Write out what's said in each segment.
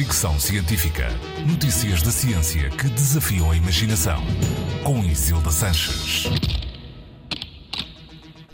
Fricção Científica. Notícias da ciência que desafiam a imaginação. Com Isilda Sanches.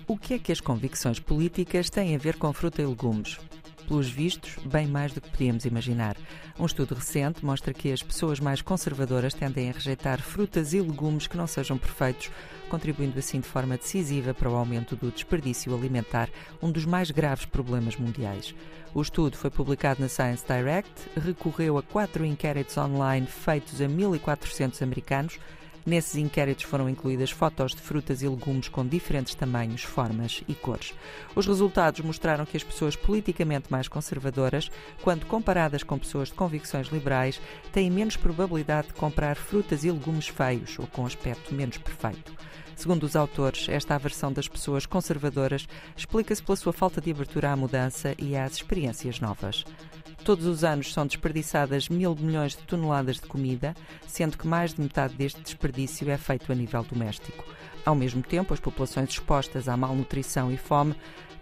O que é que as convicções políticas têm a ver com fruta e legumes? pelos vistos, bem mais do que podíamos imaginar. Um estudo recente mostra que as pessoas mais conservadoras tendem a rejeitar frutas e legumes que não sejam perfeitos, contribuindo assim de forma decisiva para o aumento do desperdício alimentar, um dos mais graves problemas mundiais. O estudo foi publicado na Science Direct, recorreu a quatro inquéritos online feitos a 1.400 americanos Nesses inquéritos foram incluídas fotos de frutas e legumes com diferentes tamanhos, formas e cores. Os resultados mostraram que as pessoas politicamente mais conservadoras, quando comparadas com pessoas de convicções liberais, têm menos probabilidade de comprar frutas e legumes feios ou com aspecto menos perfeito. Segundo os autores, esta aversão das pessoas conservadoras explica-se pela sua falta de abertura à mudança e às experiências novas. Todos os anos são desperdiçadas mil milhões de toneladas de comida, sendo que mais de metade deste desperdício é feito a nível doméstico. Ao mesmo tempo, as populações expostas à malnutrição e fome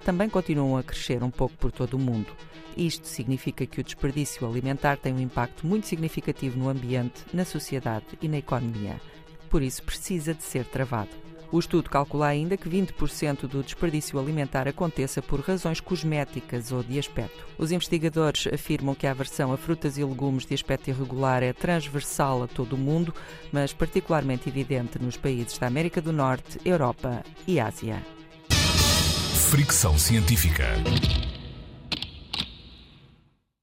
também continuam a crescer um pouco por todo o mundo. Isto significa que o desperdício alimentar tem um impacto muito significativo no ambiente, na sociedade e na economia. Por isso, precisa de ser travado. O estudo calcula ainda que 20% do desperdício alimentar aconteça por razões cosméticas ou de aspecto. Os investigadores afirmam que a aversão a frutas e legumes de aspecto irregular é transversal a todo o mundo, mas particularmente evidente nos países da América do Norte, Europa e Ásia. Fricção científica.